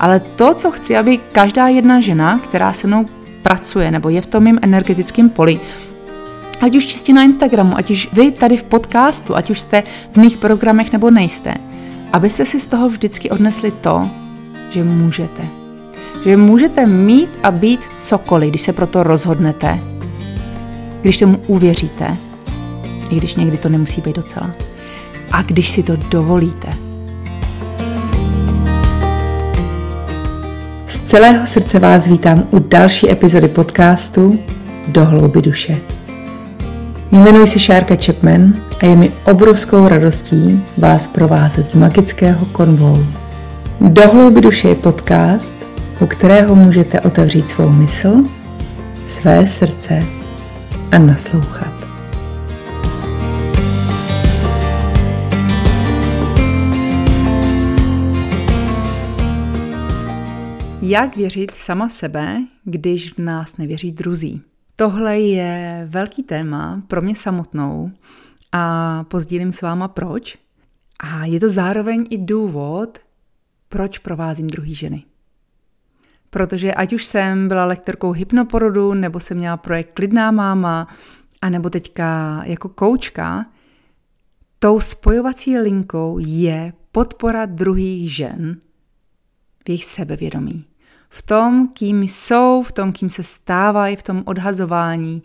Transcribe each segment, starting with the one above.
Ale to, co chci, aby každá jedna žena, která se mnou pracuje nebo je v tom mým energetickém poli, ať už čistě na Instagramu, ať už vy tady v podcastu, ať už jste v mých programech nebo nejste, abyste si z toho vždycky odnesli to, že můžete. Že můžete mít a být cokoliv, když se proto rozhodnete, když tomu uvěříte, i když někdy to nemusí být docela. A když si to dovolíte. Celého srdce vás vítám u další epizody podcastu Do hlouby duše. Jmenuji se Šárka Chapman a je mi obrovskou radostí vás provázet z magického konvolu. Do hlouby duše je podcast, u kterého můžete otevřít svou mysl, své srdce a naslouchat. Jak věřit sama sebe, když v nás nevěří druzí? Tohle je velký téma pro mě samotnou a pozdílím s váma proč. A je to zároveň i důvod, proč provázím druhý ženy. Protože ať už jsem byla lektorkou hypnoporodu, nebo jsem měla projekt Klidná máma, a nebo teďka jako koučka, tou spojovací linkou je podpora druhých žen v jejich sebevědomí v tom, kým jsou, v tom, kým se stávají, v tom odhazování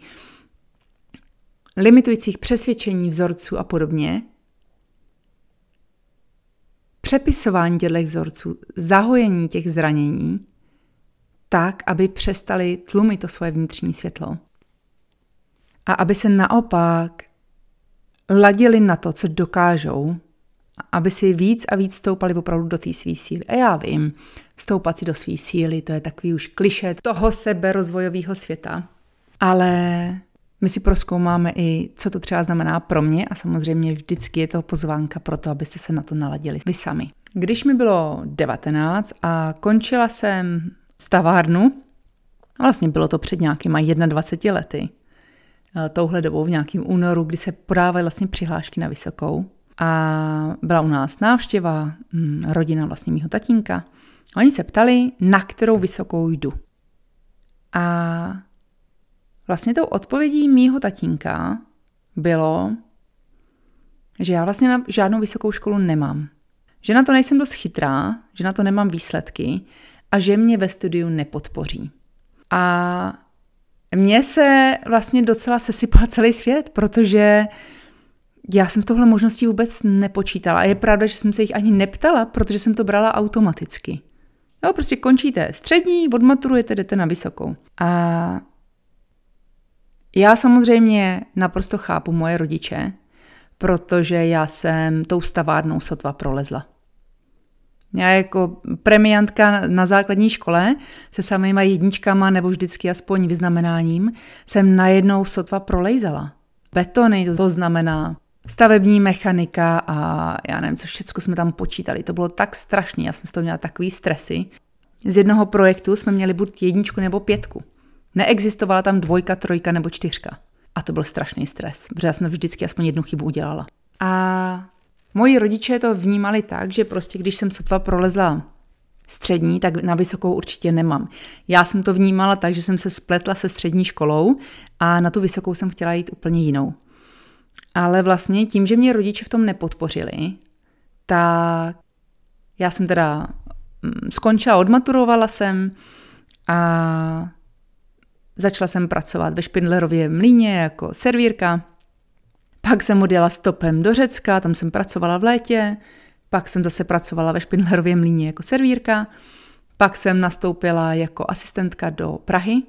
limitujících přesvědčení, vzorců a podobně. Přepisování těchto vzorců, zahojení těch zranění, tak, aby přestali tlumit to svoje vnitřní světlo. A aby se naopak ladili na to, co dokážou, aby si víc a víc stoupali opravdu do té své síly. A já vím, stoupat si do své síly, to je takový už kliše toho sebe rozvojového světa. Ale my si proskoumáme i, co to třeba znamená pro mě a samozřejmě vždycky je to pozvánka pro to, abyste se na to naladili vy sami. Když mi bylo 19 a končila jsem stavárnu, a vlastně bylo to před nějakýma 21 lety, eh, touhle dobou v nějakém únoru, kdy se podávaly vlastně přihlášky na vysokou. A byla u nás návštěva, hm, rodina vlastně mýho tatínka. Oni se ptali, na kterou vysokou jdu. A vlastně tou odpovědí mýho tatínka bylo, že já vlastně na žádnou vysokou školu nemám. Že na to nejsem dost chytrá, že na to nemám výsledky a že mě ve studiu nepodpoří. A mně se vlastně docela sesypal celý svět, protože já jsem v tohle možností vůbec nepočítala. A je pravda, že jsem se jich ani neptala, protože jsem to brala automaticky. Jo, prostě končíte střední, odmaturujete, jdete na vysokou. A já samozřejmě naprosto chápu moje rodiče, protože já jsem tou stavárnou sotva prolezla. Já jako premiantka na základní škole se samýma jedničkama nebo vždycky aspoň vyznamenáním jsem najednou sotva prolejzala. Betony, to znamená stavební mechanika a já nevím, co všechno jsme tam počítali. To bylo tak strašné, já jsem z toho měla takový stresy. Z jednoho projektu jsme měli buď jedničku nebo pětku. Neexistovala tam dvojka, trojka nebo čtyřka. A to byl strašný stres, protože já jsem vždycky aspoň jednu chybu udělala. A moji rodiče to vnímali tak, že prostě když jsem sotva prolezla střední, tak na vysokou určitě nemám. Já jsem to vnímala tak, že jsem se spletla se střední školou a na tu vysokou jsem chtěla jít úplně jinou. Ale vlastně tím, že mě rodiče v tom nepodpořili, tak já jsem teda mm, skončila, odmaturovala jsem a začala jsem pracovat ve Špindlerově mlíně jako servírka. Pak jsem odjela stopem do Řecka, tam jsem pracovala v létě. Pak jsem zase pracovala ve Špindlerově mlíně jako servírka. Pak jsem nastoupila jako asistentka do Prahy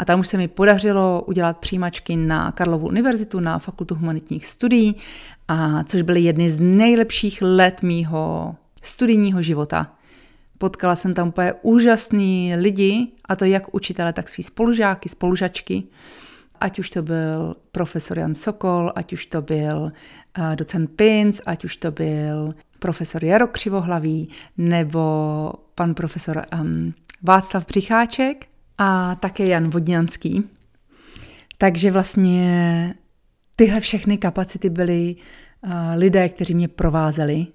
a tam už se mi podařilo udělat přijímačky na Karlovu univerzitu, na Fakultu humanitních studií, a což byly jedny z nejlepších let mýho studijního života. Potkala jsem tam úplně úžasný lidi, a to jak učitele, tak svý spolužáky, spolužačky. Ať už to byl profesor Jan Sokol, ať už to byl uh, docent Pins, ať už to byl profesor Jaro Křivohlavý, nebo pan profesor um, Václav Přicháček a také Jan Vodňanský. Takže vlastně tyhle všechny kapacity byly uh, lidé, kteří mě provázeli.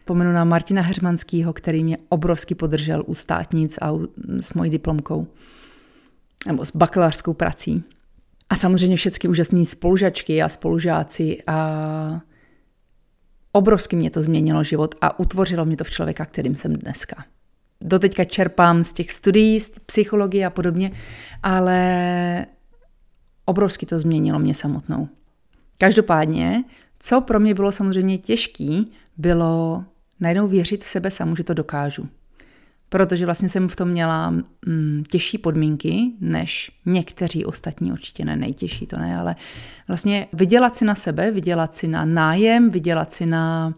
vzpomenu na Martina Heřmanského, který mě obrovsky podržel u státnic a u, s mojí diplomkou nebo s bakalářskou prací. A samozřejmě všechny úžasné spolužačky a spolužáci a obrovsky mě to změnilo život a utvořilo mě to v člověka, kterým jsem dneska. Doteďka čerpám z těch studií, z psychologie a podobně, ale obrovsky to změnilo mě samotnou. Každopádně, co pro mě bylo samozřejmě těžký, bylo najednou věřit v sebe samu, že to dokážu protože vlastně jsem v tom měla mm, těžší podmínky než někteří ostatní, určitě ne nejtěžší, to ne, ale vlastně vydělat si na sebe, vydělat si na nájem, vydělat si na...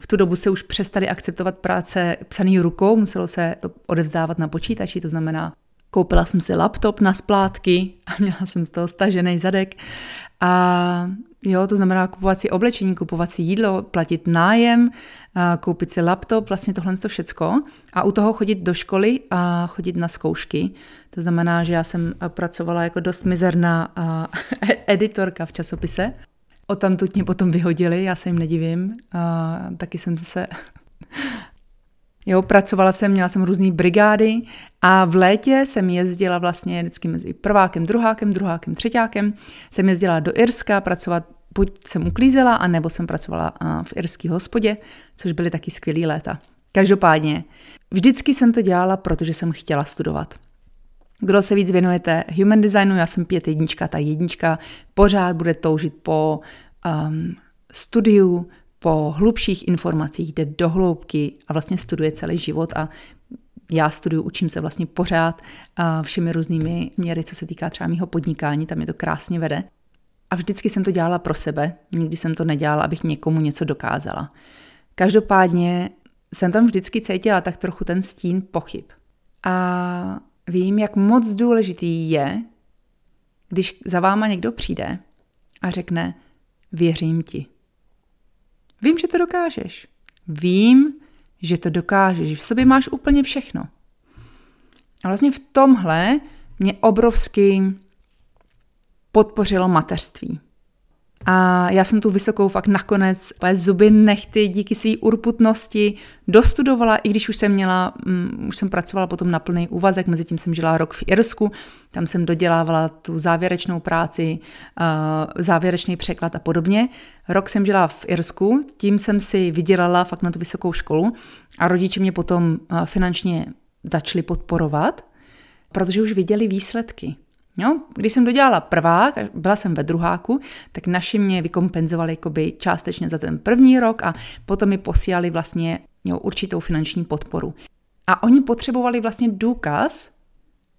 V tu dobu se už přestali akceptovat práce psaný rukou, muselo se to odevzdávat na počítači, to znamená, koupila jsem si laptop na splátky a měla jsem z toho stažený zadek a Jo, to znamená kupovat si oblečení, kupovat si jídlo, platit nájem, koupit si laptop, vlastně tohle to všecko. A u toho chodit do školy a chodit na zkoušky. To znamená, že já jsem pracovala jako dost mizerná editorka v časopise. O tam mě potom vyhodili, já se jim nedivím. A taky jsem se Jo, pracovala jsem, měla jsem různé brigády a v létě jsem jezdila vlastně vždycky mezi prvákem, druhákem, druhákem, třetíákem. Jsem jezdila do Irska pracovat, buď jsem uklízela, anebo jsem pracovala v irské hospodě, což byly taky skvělé léta. Každopádně, vždycky jsem to dělala, protože jsem chtěla studovat. Kdo se víc věnujete human designu, já jsem pět jednička, ta jednička pořád bude toužit po um, studiu, po hlubších informacích, jde do hloubky a vlastně studuje celý život a já studuju, učím se vlastně pořád a všemi různými měry, co se týká třeba mého podnikání, tam je to krásně vede. A vždycky jsem to dělala pro sebe, nikdy jsem to nedělala, abych někomu něco dokázala. Každopádně jsem tam vždycky cítila tak trochu ten stín pochyb. A vím, jak moc důležitý je, když za váma někdo přijde a řekne, věřím ti. Vím, že to dokážeš. Vím, že to dokážeš. V sobě máš úplně všechno. A vlastně v tomhle mě obrovsky podpořilo mateřství. A já jsem tu vysokou fakt nakonec zuby nechty díky své urputnosti dostudovala, i když už jsem měla, um, už jsem pracovala potom na plný úvazek, mezi tím jsem žila rok v Irsku, tam jsem dodělávala tu závěrečnou práci, uh, závěrečný překlad a podobně. Rok jsem žila v Irsku, tím jsem si vydělala fakt na tu vysokou školu a rodiče mě potom uh, finančně začali podporovat, protože už viděli výsledky. Jo? Když jsem dodělala prvák, byla jsem ve druháku, tak naši mě vykompenzovali jakoby částečně za ten první rok a potom mi posílali vlastně jo, určitou finanční podporu. A oni potřebovali vlastně důkaz,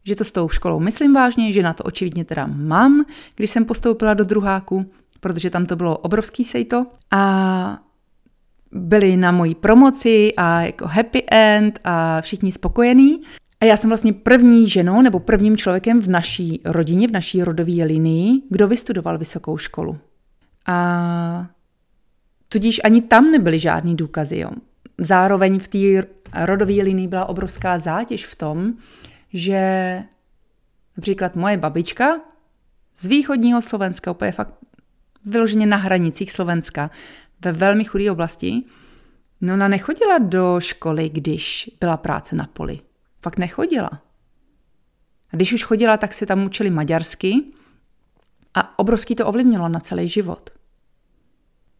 že to s tou školou myslím vážně, že na to očividně teda mám, když jsem postoupila do druháku, protože tam to bylo obrovský sejto. A byli na mojí promoci a jako happy end a všichni spokojení. A já jsem vlastně první ženou nebo prvním člověkem v naší rodině, v naší rodové linii, kdo vystudoval vysokou školu. A tudíž ani tam nebyly žádný důkazy. Jo. Zároveň v té rodové linii byla obrovská zátěž v tom, že například moje babička z východního Slovenska, úplně fakt vyloženě na hranicích Slovenska, ve velmi chudé oblasti, no ona nechodila do školy, když byla práce na poli. Fakt nechodila. A když už chodila, tak se tam učili maďarsky a obrovský to ovlivnilo na celý život.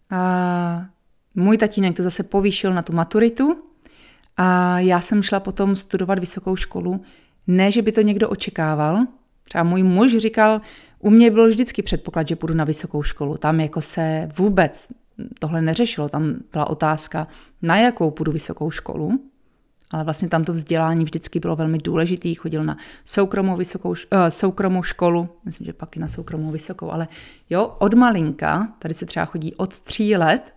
A můj tatínek to zase povýšil na tu maturitu a já jsem šla potom studovat vysokou školu. Ne, že by to někdo očekával. Třeba můj muž říkal, u mě bylo vždycky předpoklad, že půjdu na vysokou školu. Tam jako se vůbec tohle neřešilo. Tam byla otázka, na jakou půjdu vysokou školu ale vlastně tam to vzdělání vždycky bylo velmi důležitý. Chodil na soukromou, vysokou, uh, soukromou školu, myslím, že pak i na soukromou vysokou, ale jo, od malinka, tady se třeba chodí od tří let,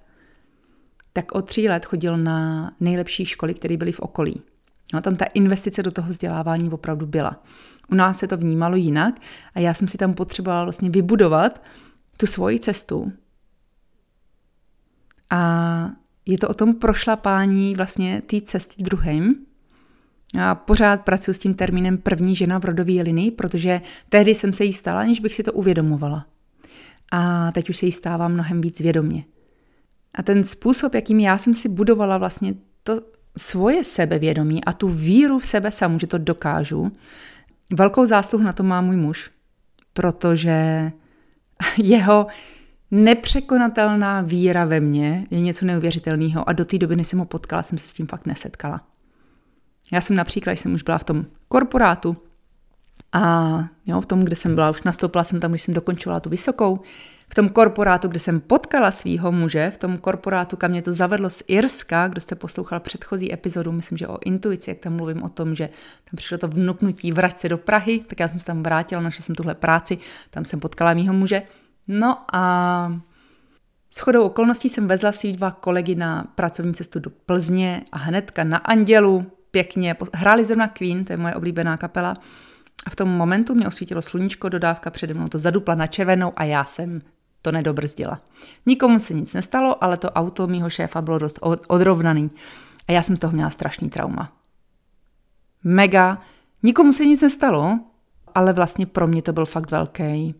tak od tří let chodil na nejlepší školy, které byly v okolí. No, tam ta investice do toho vzdělávání opravdu byla. U nás se to vnímalo jinak a já jsem si tam potřebovala vlastně vybudovat tu svoji cestu. A je to o tom prošlapání vlastně té cesty druhým. Já pořád pracuji s tím termínem první žena v rodové linii, protože tehdy jsem se jí stala, aniž bych si to uvědomovala. A teď už se jí stává mnohem víc vědomě. A ten způsob, jakým já jsem si budovala vlastně to svoje sebevědomí a tu víru v sebe samu, že to dokážu, velkou zásluhu na to má můj muž, protože jeho nepřekonatelná víra ve mně je něco neuvěřitelného a do té doby, než jsem ho potkala, jsem se s tím fakt nesetkala. Já jsem například, když jsem už byla v tom korporátu a jo, v tom, kde jsem byla, už nastoupila jsem tam, když jsem dokončovala tu vysokou, v tom korporátu, kde jsem potkala svého muže, v tom korporátu, kam mě to zavedlo z Irska, kdo jste poslouchal předchozí epizodu, myslím, že o intuici, jak tam mluvím o tom, že tam přišlo to vnuknutí vrať se do Prahy, tak já jsem se tam vrátila, našla jsem tuhle práci, tam jsem potkala mýho muže. No a s chodou okolností jsem vezla svý dva kolegy na pracovní cestu do Plzně a hnedka na Andělu pěkně hráli zrovna Queen, to je moje oblíbená kapela, a v tom momentu mě osvítilo sluníčko, dodávka přede mnou to zadupla na červenou a já jsem to nedobrzdila. Nikomu se nic nestalo, ale to auto mýho šéfa bylo dost odrovnaný. A já jsem z toho měla strašný trauma. Mega. Nikomu se nic nestalo, ale vlastně pro mě to byl fakt velký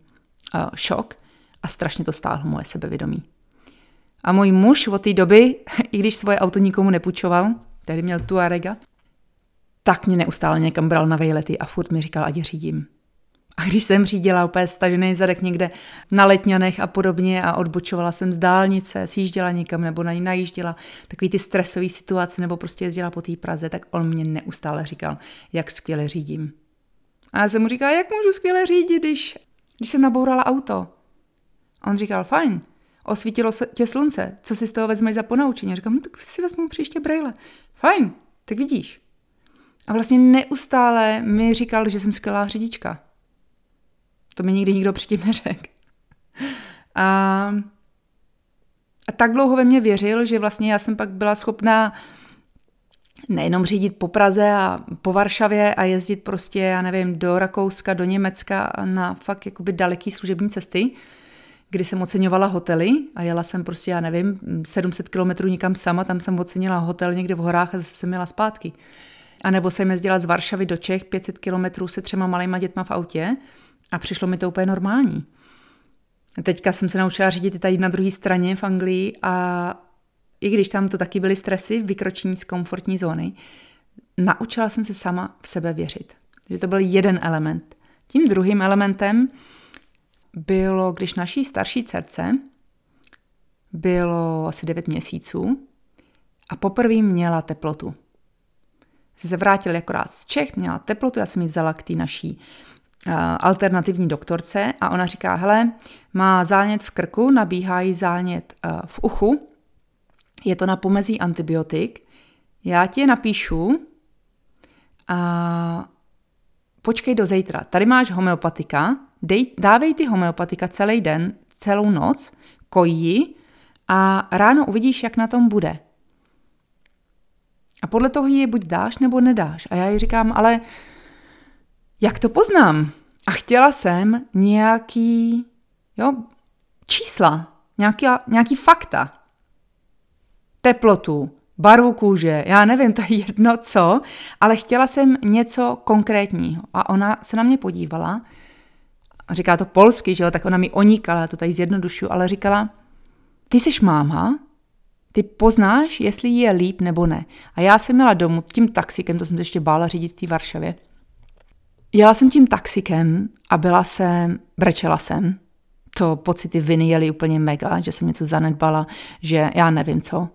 uh, šok a strašně to stáhlo moje sebevědomí. A můj muž od té doby, i když svoje auto nikomu nepůjčoval, tehdy měl Tuarega, tak mě neustále někam bral na vejlety a furt mi říkal, ať řídím. A když jsem řídila úplně stažený zadek někde na letňanech a podobně a odbočovala jsem z dálnice, sjížděla někam nebo na ní najížděla, takový ty stresové situace nebo prostě jezdila po té Praze, tak on mě neustále říkal, jak skvěle řídím. A já jsem mu říkala, jak můžu skvěle řídit, když, když jsem nabourala auto. A on říkal, fajn, osvítilo tě slunce, co si z toho vezmeš za ponaučení? Já říkám, no, tak si vezmu příště brejle. Fajn, tak vidíš. A vlastně neustále mi říkal, že jsem skvělá řidička. To mi nikdy nikdo předtím neřekl. A, a tak dlouho ve mě věřil, že vlastně já jsem pak byla schopná nejenom řídit po Praze a po Varšavě a jezdit prostě, já nevím, do Rakouska, do Německa na fakt jakoby daleký služební cesty, kdy jsem oceňovala hotely a jela jsem prostě, já nevím, 700 kilometrů nikam sama, tam jsem ocenila hotel někde v horách a zase jsem jela zpátky. A nebo jsem jezdila z Varšavy do Čech 500 kilometrů se třema malýma dětma v autě a přišlo mi to úplně normální. Teďka jsem se naučila řídit i tady na druhé straně v Anglii a i když tam to taky byly stresy, vykročení z komfortní zóny, naučila jsem se sama v sebe věřit. Že to byl jeden element. Tím druhým elementem bylo, když naší starší dcerce bylo asi 9 měsíců a poprvé měla teplotu. Jsi se vrátili akorát z Čech, měla teplotu, já jsem ji vzala k té naší uh, alternativní doktorce a ona říká, hele, má zánět v krku, nabíhá jí zánět uh, v uchu, je to na pomezí antibiotik, já ti je napíšu a počkej do zítra. Tady máš homeopatika, dej, dávej ty homeopatika celý den, celou noc, kojí a ráno uvidíš, jak na tom bude. A podle toho ji buď dáš, nebo nedáš. A já jí říkám, ale jak to poznám? A chtěla jsem nějaký jo, čísla, nějaký, nějaký fakta. Teplotu, barvu kůže, já nevím, to je jedno co, ale chtěla jsem něco konkrétního. A ona se na mě podívala, a říká to polsky, že jo, tak ona mi oníkala, to tady zjednodušu, ale říkala, ty jsi máma, ty poznáš, jestli je líp nebo ne. A já jsem měla domů tím taxikem, to jsem se ještě bála řídit v té Varšavě. Jela jsem tím taxikem a byla jsem, brečela jsem. To pocity viny jeli úplně mega, že jsem něco zanedbala, že já nevím co.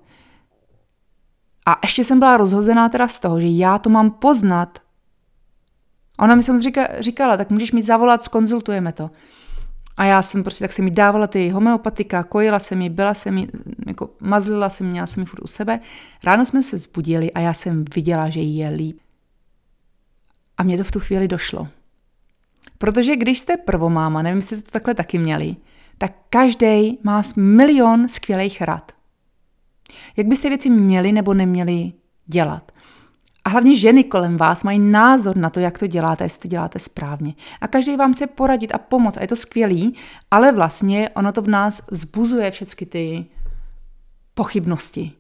A ještě jsem byla rozhozená teda z toho, že já to mám poznat. Ona mi samozřejmě říkala, tak můžeš mi zavolat, skonzultujeme to. A já jsem prostě, tak jsem mi dávala ty homeopatika, kojila jsem mi, byla jsem mi, jako mazlila jsem, měla jsem mi furt u sebe. Ráno jsme se zbudili a já jsem viděla, že jí je líp. A mě to v tu chvíli došlo. Protože když jste prvomáma, nevím, jestli to takhle taky měli, tak každý má milion skvělých rad. Jak byste věci měli nebo neměli dělat? A hlavně ženy kolem vás mají názor na to, jak to děláte, jestli to děláte správně. A každý vám chce poradit a pomoct a je to skvělý, ale vlastně ono to v nás zbuzuje všechny ty pochybnosti.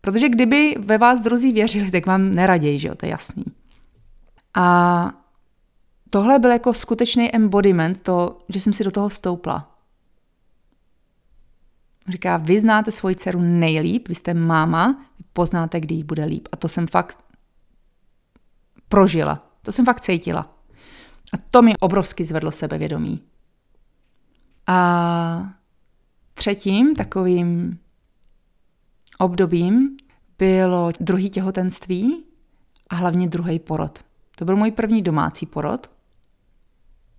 Protože kdyby ve vás druzí věřili, tak vám neraději, že jo, to je jasný. A tohle byl jako skutečný embodiment, to, že jsem si do toho stoupla. Říká, vy znáte svoji dceru nejlíp, vy jste máma, poznáte, kdy jí bude líp. A to jsem fakt prožila. To jsem fakt cítila. A to mi obrovsky zvedlo sebevědomí. A třetím takovým obdobím bylo druhý těhotenství a hlavně druhý porod. To byl můj první domácí porod.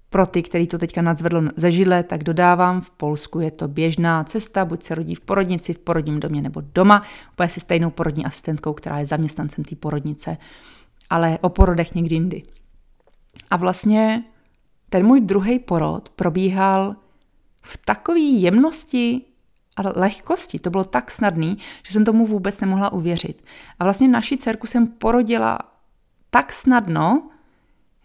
Pro ty, který to teďka nadzvedlo ze židle, tak dodávám, v Polsku je to běžná cesta, buď se rodí v porodnici, v porodním domě nebo doma, úplně se stejnou porodní asistentkou, která je zaměstnancem té porodnice, ale o porodech někdy jindy. A vlastně ten můj druhý porod probíhal v takové jemnosti a lehkosti. To bylo tak snadný, že jsem tomu vůbec nemohla uvěřit. A vlastně naši dcerku jsem porodila tak snadno,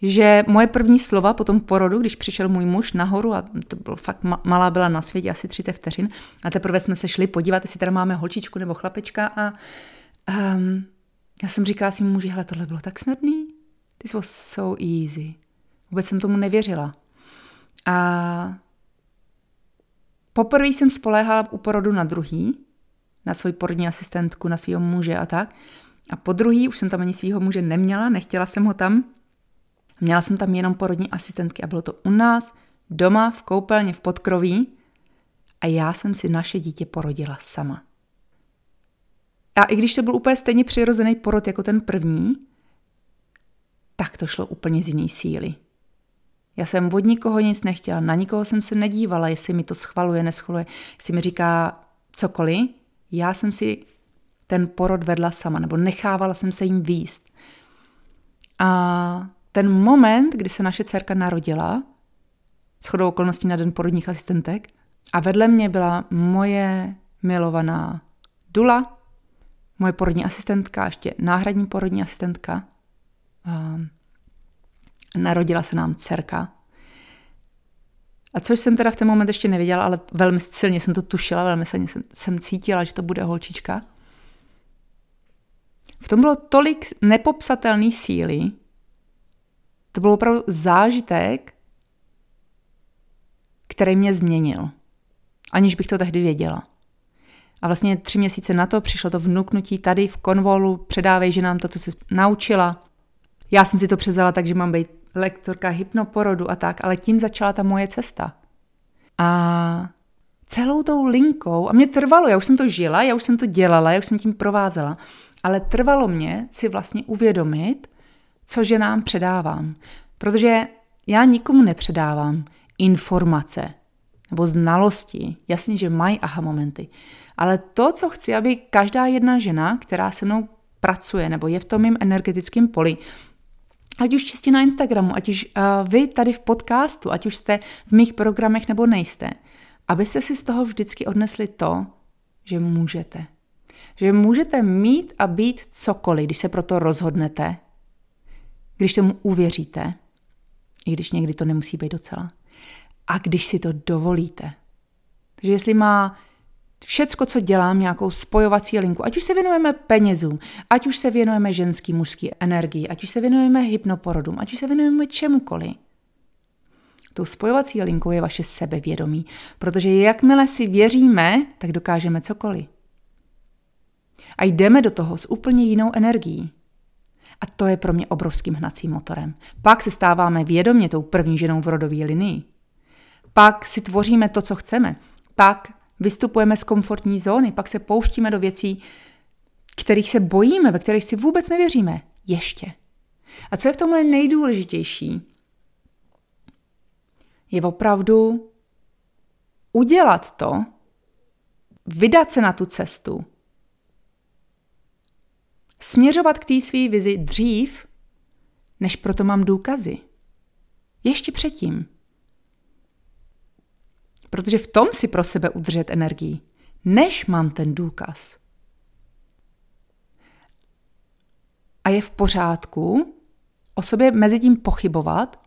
že moje první slova po tom porodu, když přišel můj muž nahoru, a to bylo fakt malá byla na světě, asi 30 vteřin, a teprve jsme se šli podívat, jestli teda máme holčičku nebo chlapečka a um, já jsem říkala svým muži, hele, tohle bylo tak snadný. This was so easy. Vůbec jsem tomu nevěřila. A poprvé jsem spoléhala u porodu na druhý, na svoji porodní asistentku, na svého muže a tak. A po druhý už jsem tam ani svého muže neměla, nechtěla jsem ho tam. Měla jsem tam jenom porodní asistentky a bylo to u nás, doma, v koupelně, v podkroví. A já jsem si naše dítě porodila sama. A i když to byl úplně stejně přirozený porod jako ten první, tak to šlo úplně z jiné síly. Já jsem od nikoho nic nechtěla, na nikoho jsem se nedívala, jestli mi to schvaluje, neschvaluje, jestli mi říká cokoliv. Já jsem si ten porod vedla sama, nebo nechávala jsem se jim výst. A ten moment, kdy se naše dcerka narodila, chodou okolností na den porodních asistentek, a vedle mě byla moje milovaná Dula, moje porodní asistentka, ještě náhradní porodní asistentka. A narodila se nám dcerka. A což jsem teda v ten moment ještě nevěděla, ale velmi silně jsem to tušila, velmi silně jsem, jsem cítila, že to bude holčička. V tom bylo tolik nepopsatelné síly, to byl opravdu zážitek, který mě změnil, aniž bych to tehdy věděla. A vlastně tři měsíce na to přišlo to vnuknutí tady v konvolu, předávej že nám to, co se naučila. Já jsem si to přezala tak, že mám být lektorka hypnoporodu a tak, ale tím začala ta moje cesta. A celou tou linkou, a mě trvalo, já už jsem to žila, já už jsem to dělala, já už jsem tím provázela, ale trvalo mě si vlastně uvědomit, co ženám předávám. Protože já nikomu nepředávám informace nebo znalosti. Jasně, že mají aha momenty. Ale to, co chci, aby každá jedna žena, která se mnou pracuje nebo je v tom mým energetickém poli, ať už čistě na Instagramu, ať už uh, vy tady v podcastu, ať už jste v mých programech nebo nejste, abyste si z toho vždycky odnesli to, že můžete. Že můžete mít a být cokoliv, když se proto rozhodnete, když tomu uvěříte, i když někdy to nemusí být docela, a když si to dovolíte. Takže jestli má všecko, co dělám, nějakou spojovací linku, ať už se věnujeme penězům, ať už se věnujeme ženský, mužský energii, ať už se věnujeme hypnoporodům, ať už se věnujeme čemukoliv. Tou spojovací linkou je vaše sebevědomí, protože jakmile si věříme, tak dokážeme cokoliv. A jdeme do toho s úplně jinou energií. A to je pro mě obrovským hnacím motorem. Pak se stáváme vědomě tou první ženou v rodové linii. Pak si tvoříme to, co chceme. Pak vystupujeme z komfortní zóny, pak se pouštíme do věcí, kterých se bojíme, ve kterých si vůbec nevěříme. Ještě. A co je v tomhle nejdůležitější? Je opravdu udělat to, vydat se na tu cestu, směřovat k té své vizi dřív, než proto mám důkazy. Ještě předtím. Protože v tom si pro sebe udržet energii, než mám ten důkaz. A je v pořádku o sobě mezi tím pochybovat,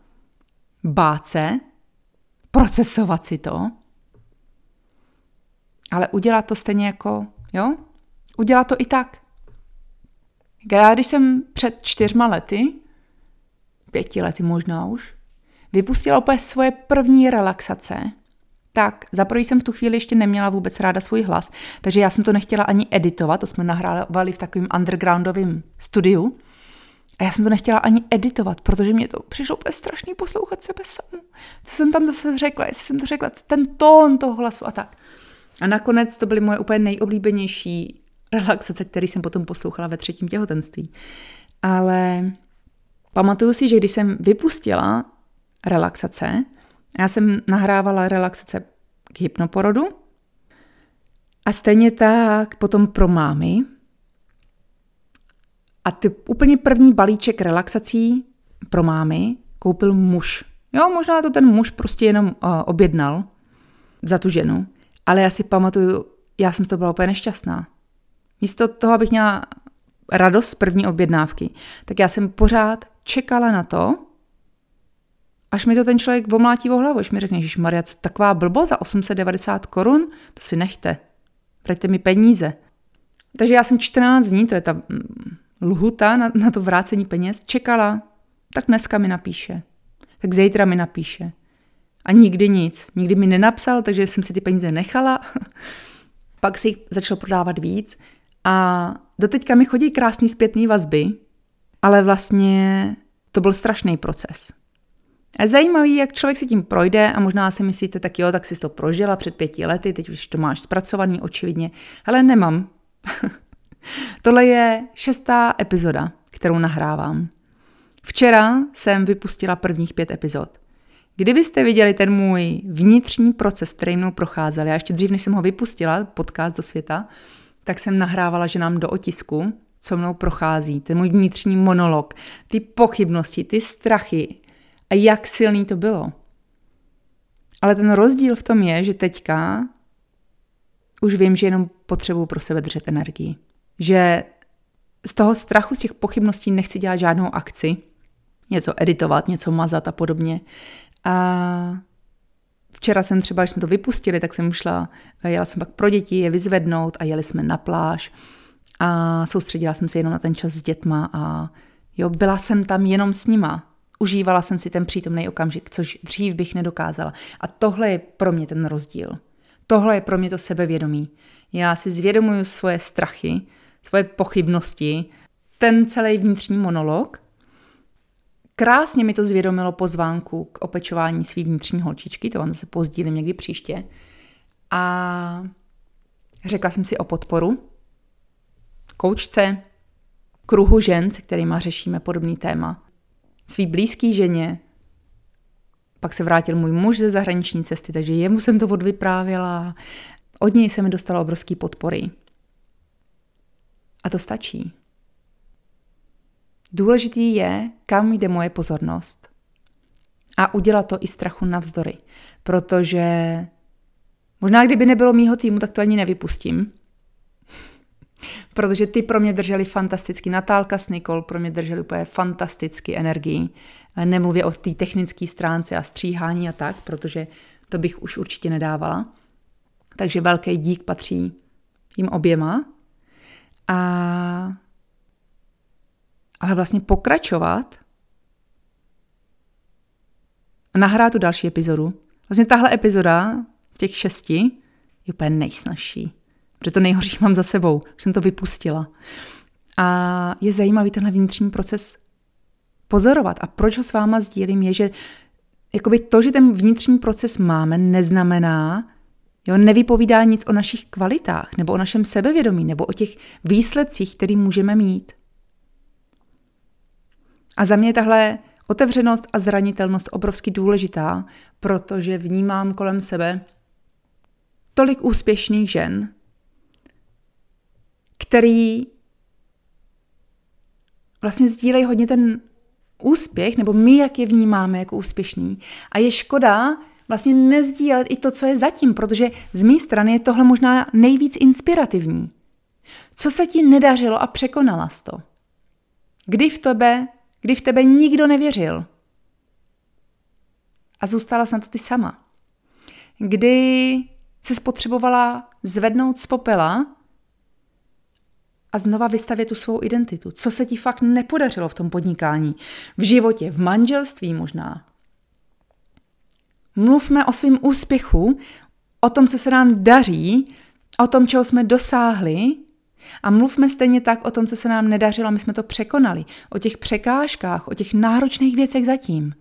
bát se, procesovat si to, ale udělat to stejně jako, jo? Udělat to i tak. Já když jsem před čtyřma lety, pěti lety možná už, vypustila opět svoje první relaxace, tak za prvý jsem v tu chvíli ještě neměla vůbec ráda svůj hlas, takže já jsem to nechtěla ani editovat, to jsme nahrávali v takovém undergroundovém studiu. A já jsem to nechtěla ani editovat, protože mě to přišlo úplně strašný poslouchat sebe samu. Co jsem tam zase řekla, jestli jsem to řekla, ten tón toho hlasu a tak. A nakonec to byly moje úplně nejoblíbenější relaxace, které jsem potom poslouchala ve třetím těhotenství. Ale pamatuju si, že když jsem vypustila relaxace, já jsem nahrávala relaxace k hypnoporodu a stejně tak potom pro mámy. A ty úplně první balíček relaxací pro mámy koupil muž. Jo, možná to ten muž prostě jenom uh, objednal za tu ženu, ale já si pamatuju, já jsem to byla úplně nešťastná. Místo toho, abych měla radost z první objednávky, tak já jsem pořád čekala na to, až mi to ten člověk omlátí o hlavu, až mi řekne, že Maria, co taková blbo za 890 korun, to si nechte. Vraťte mi peníze. Takže já jsem 14 dní, to je ta mm, lhuta na, na to vrácení peněz, čekala. Tak dneska mi napíše. Tak zítra mi napíše. A nikdy nic. Nikdy mi nenapsal, takže jsem si ty peníze nechala. Pak si jich začal prodávat víc. A doteďka mi chodí krásný zpětný vazby, ale vlastně to byl strašný proces. Zajímavý, jak člověk si tím projde a možná si myslíte, tak jo, tak jsi to prožila před pěti lety, teď už to máš zpracovaný očividně, ale nemám. Tohle je šestá epizoda, kterou nahrávám. Včera jsem vypustila prvních pět epizod. Kdybyste viděli ten můj vnitřní proces, který mnou procházel, já ještě dřív, než jsem ho vypustila, podcast do světa, tak jsem nahrávala, že nám do otisku, co mnou prochází, ten můj vnitřní monolog, ty pochybnosti, ty strachy, a jak silný to bylo. Ale ten rozdíl v tom je, že teďka už vím, že jenom potřebuju pro sebe držet energii. Že z toho strachu, z těch pochybností nechci dělat žádnou akci, něco editovat, něco mazat a podobně. A včera jsem třeba, když jsme to vypustili, tak jsem šla, jela jsem pak pro děti je vyzvednout a jeli jsme na pláž a soustředila jsem se jenom na ten čas s dětma a jo, byla jsem tam jenom s nima. Užívala jsem si ten přítomný okamžik, což dřív bych nedokázala. A tohle je pro mě ten rozdíl. Tohle je pro mě to sebevědomí. Já si zvědomuju svoje strachy, svoje pochybnosti, ten celý vnitřní monolog. Krásně mi to zvědomilo pozvánku k opečování svý vnitřní holčičky, to vám se pozdílím někdy příště. A řekla jsem si o podporu, koučce, kruhu žen, se kterými řešíme podobný téma svý blízký ženě. Pak se vrátil můj muž ze zahraniční cesty, takže jemu jsem to odvyprávěla. Od něj se mi dostala obrovský podpory. A to stačí. Důležitý je, kam jde moje pozornost. A udělat to i strachu navzdory. Protože možná kdyby nebylo mýho týmu, tak to ani nevypustím protože ty pro mě drželi fantasticky. Natálka s Nikol pro mě drželi úplně fantasticky energii. Nemluvě o té technické stránce a stříhání a tak, protože to bych už určitě nedávala. Takže velký dík patří jim oběma. A ale vlastně pokračovat nahrát tu další epizodu. Vlastně tahle epizoda z těch šesti je úplně nejsnažší. Protože to nejhorší mám za sebou, už jsem to vypustila. A je zajímavý tenhle vnitřní proces pozorovat. A proč ho s váma sdílím, je, že jakoby to, že ten vnitřní proces máme, neznamená, jo, nevypovídá nic o našich kvalitách, nebo o našem sebevědomí, nebo o těch výsledcích, které můžeme mít. A za mě tahle otevřenost a zranitelnost obrovsky důležitá, protože vnímám kolem sebe tolik úspěšných žen, který vlastně sdílejí hodně ten úspěch, nebo my, jak je vnímáme jako úspěšný. A je škoda vlastně nezdílet i to, co je zatím, protože z mé strany je tohle možná nejvíc inspirativní. Co se ti nedařilo a překonala to? Kdy v tebe, kdy v tebe nikdo nevěřil? A zůstala jsi na to ty sama. Kdy se spotřebovala zvednout z popela a znova vystavět tu svou identitu. Co se ti fakt nepodařilo v tom podnikání, v životě, v manželství možná. Mluvme o svém úspěchu, o tom, co se nám daří, o tom, čeho jsme dosáhli a mluvme stejně tak o tom, co se nám nedařilo, my jsme to překonali, o těch překážkách, o těch náročných věcech zatím.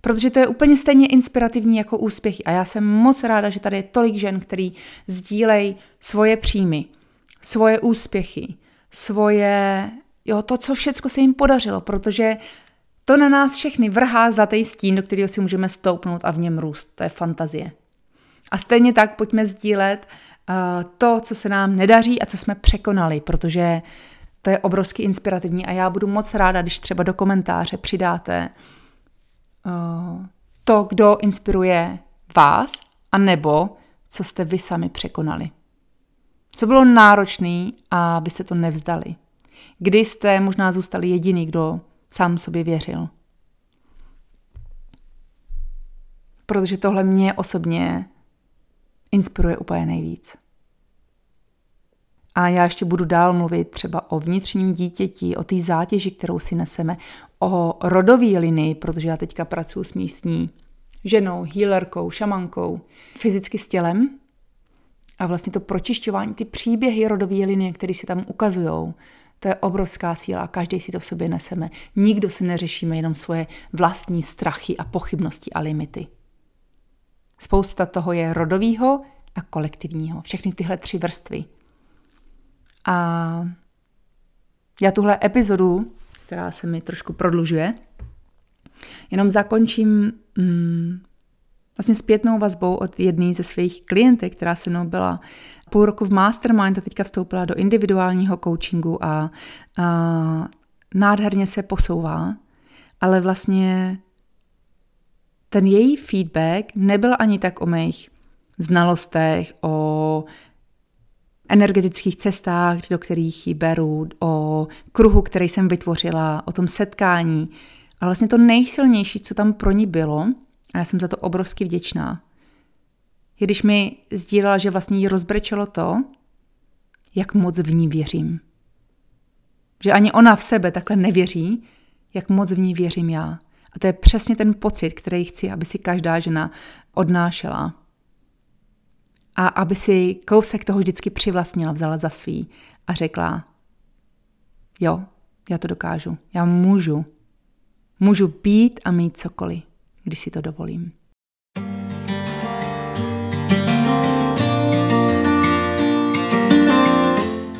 Protože to je úplně stejně inspirativní jako úspěchy. A já jsem moc ráda, že tady je tolik žen, který sdílejí svoje příjmy, svoje úspěchy, svoje, jo, to, co všechno se jim podařilo, protože to na nás všechny vrhá zlatý stín, do kterého si můžeme stoupnout a v něm růst. To je fantazie. A stejně tak pojďme sdílet uh, to, co se nám nedaří a co jsme překonali, protože to je obrovsky inspirativní a já budu moc ráda, když třeba do komentáře přidáte uh, to, kdo inspiruje vás, a nebo co jste vy sami překonali. Co bylo náročné a byste to nevzdali. Kdy jste možná zůstali jediný, kdo sám sobě věřil. Protože tohle mě osobně inspiruje úplně nejvíc. A já ještě budu dál mluvit třeba o vnitřním dítěti, o té zátěži, kterou si neseme, o rodové linii, protože já teďka pracuji s místní ženou, healerkou, šamankou, fyzicky s tělem. A vlastně to pročišťování, ty příběhy rodové linie, které se tam ukazují, to je obrovská síla, každý si to v sobě neseme. Nikdo si neřešíme jenom svoje vlastní strachy a pochybnosti a limity. Spousta toho je rodového a kolektivního. Všechny tyhle tři vrstvy. A já tuhle epizodu, která se mi trošku prodlužuje, jenom zakončím mm, vlastně zpětnou vazbou od jedné ze svých klientek, která se mnou byla půl roku v mastermind a teďka vstoupila do individuálního coachingu a, a nádherně se posouvá, ale vlastně ten její feedback nebyl ani tak o mých znalostech, o energetických cestách, do kterých ji beru, o kruhu, který jsem vytvořila, o tom setkání. A vlastně to nejsilnější, co tam pro ní bylo, a já jsem za to obrovsky vděčná, je když mi sdílela, že vlastně jí rozbrečelo to, jak moc v ní věřím. Že ani ona v sebe takhle nevěří, jak moc v ní věřím já. A to je přesně ten pocit, který chci, aby si každá žena odnášela. A aby si kousek toho vždycky přivlastnila, vzala za svý a řekla, jo, já to dokážu, já můžu. Můžu být a mít cokoliv, když si to dovolím.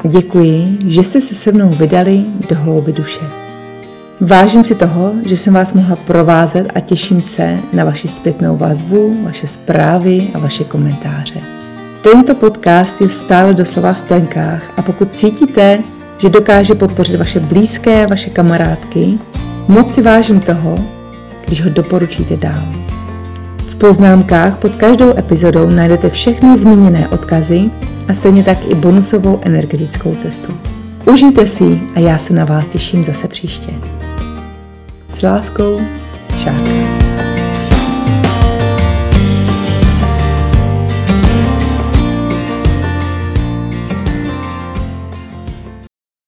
Děkuji, že jste se se mnou vydali do hlouby duše. Vážím si toho, že jsem vás mohla provázet a těším se na vaši zpětnou vazbu, vaše zprávy a vaše komentáře. Tento podcast je stále doslova v plenkách a pokud cítíte, že dokáže podpořit vaše blízké, vaše kamarádky, moc si vážím toho, když ho doporučíte dál. V poznámkách pod každou epizodou najdete všechny zmíněné odkazy a stejně tak i bonusovou energetickou cestu. Užijte si a já se na vás těším zase příště. S láskou, Šárka.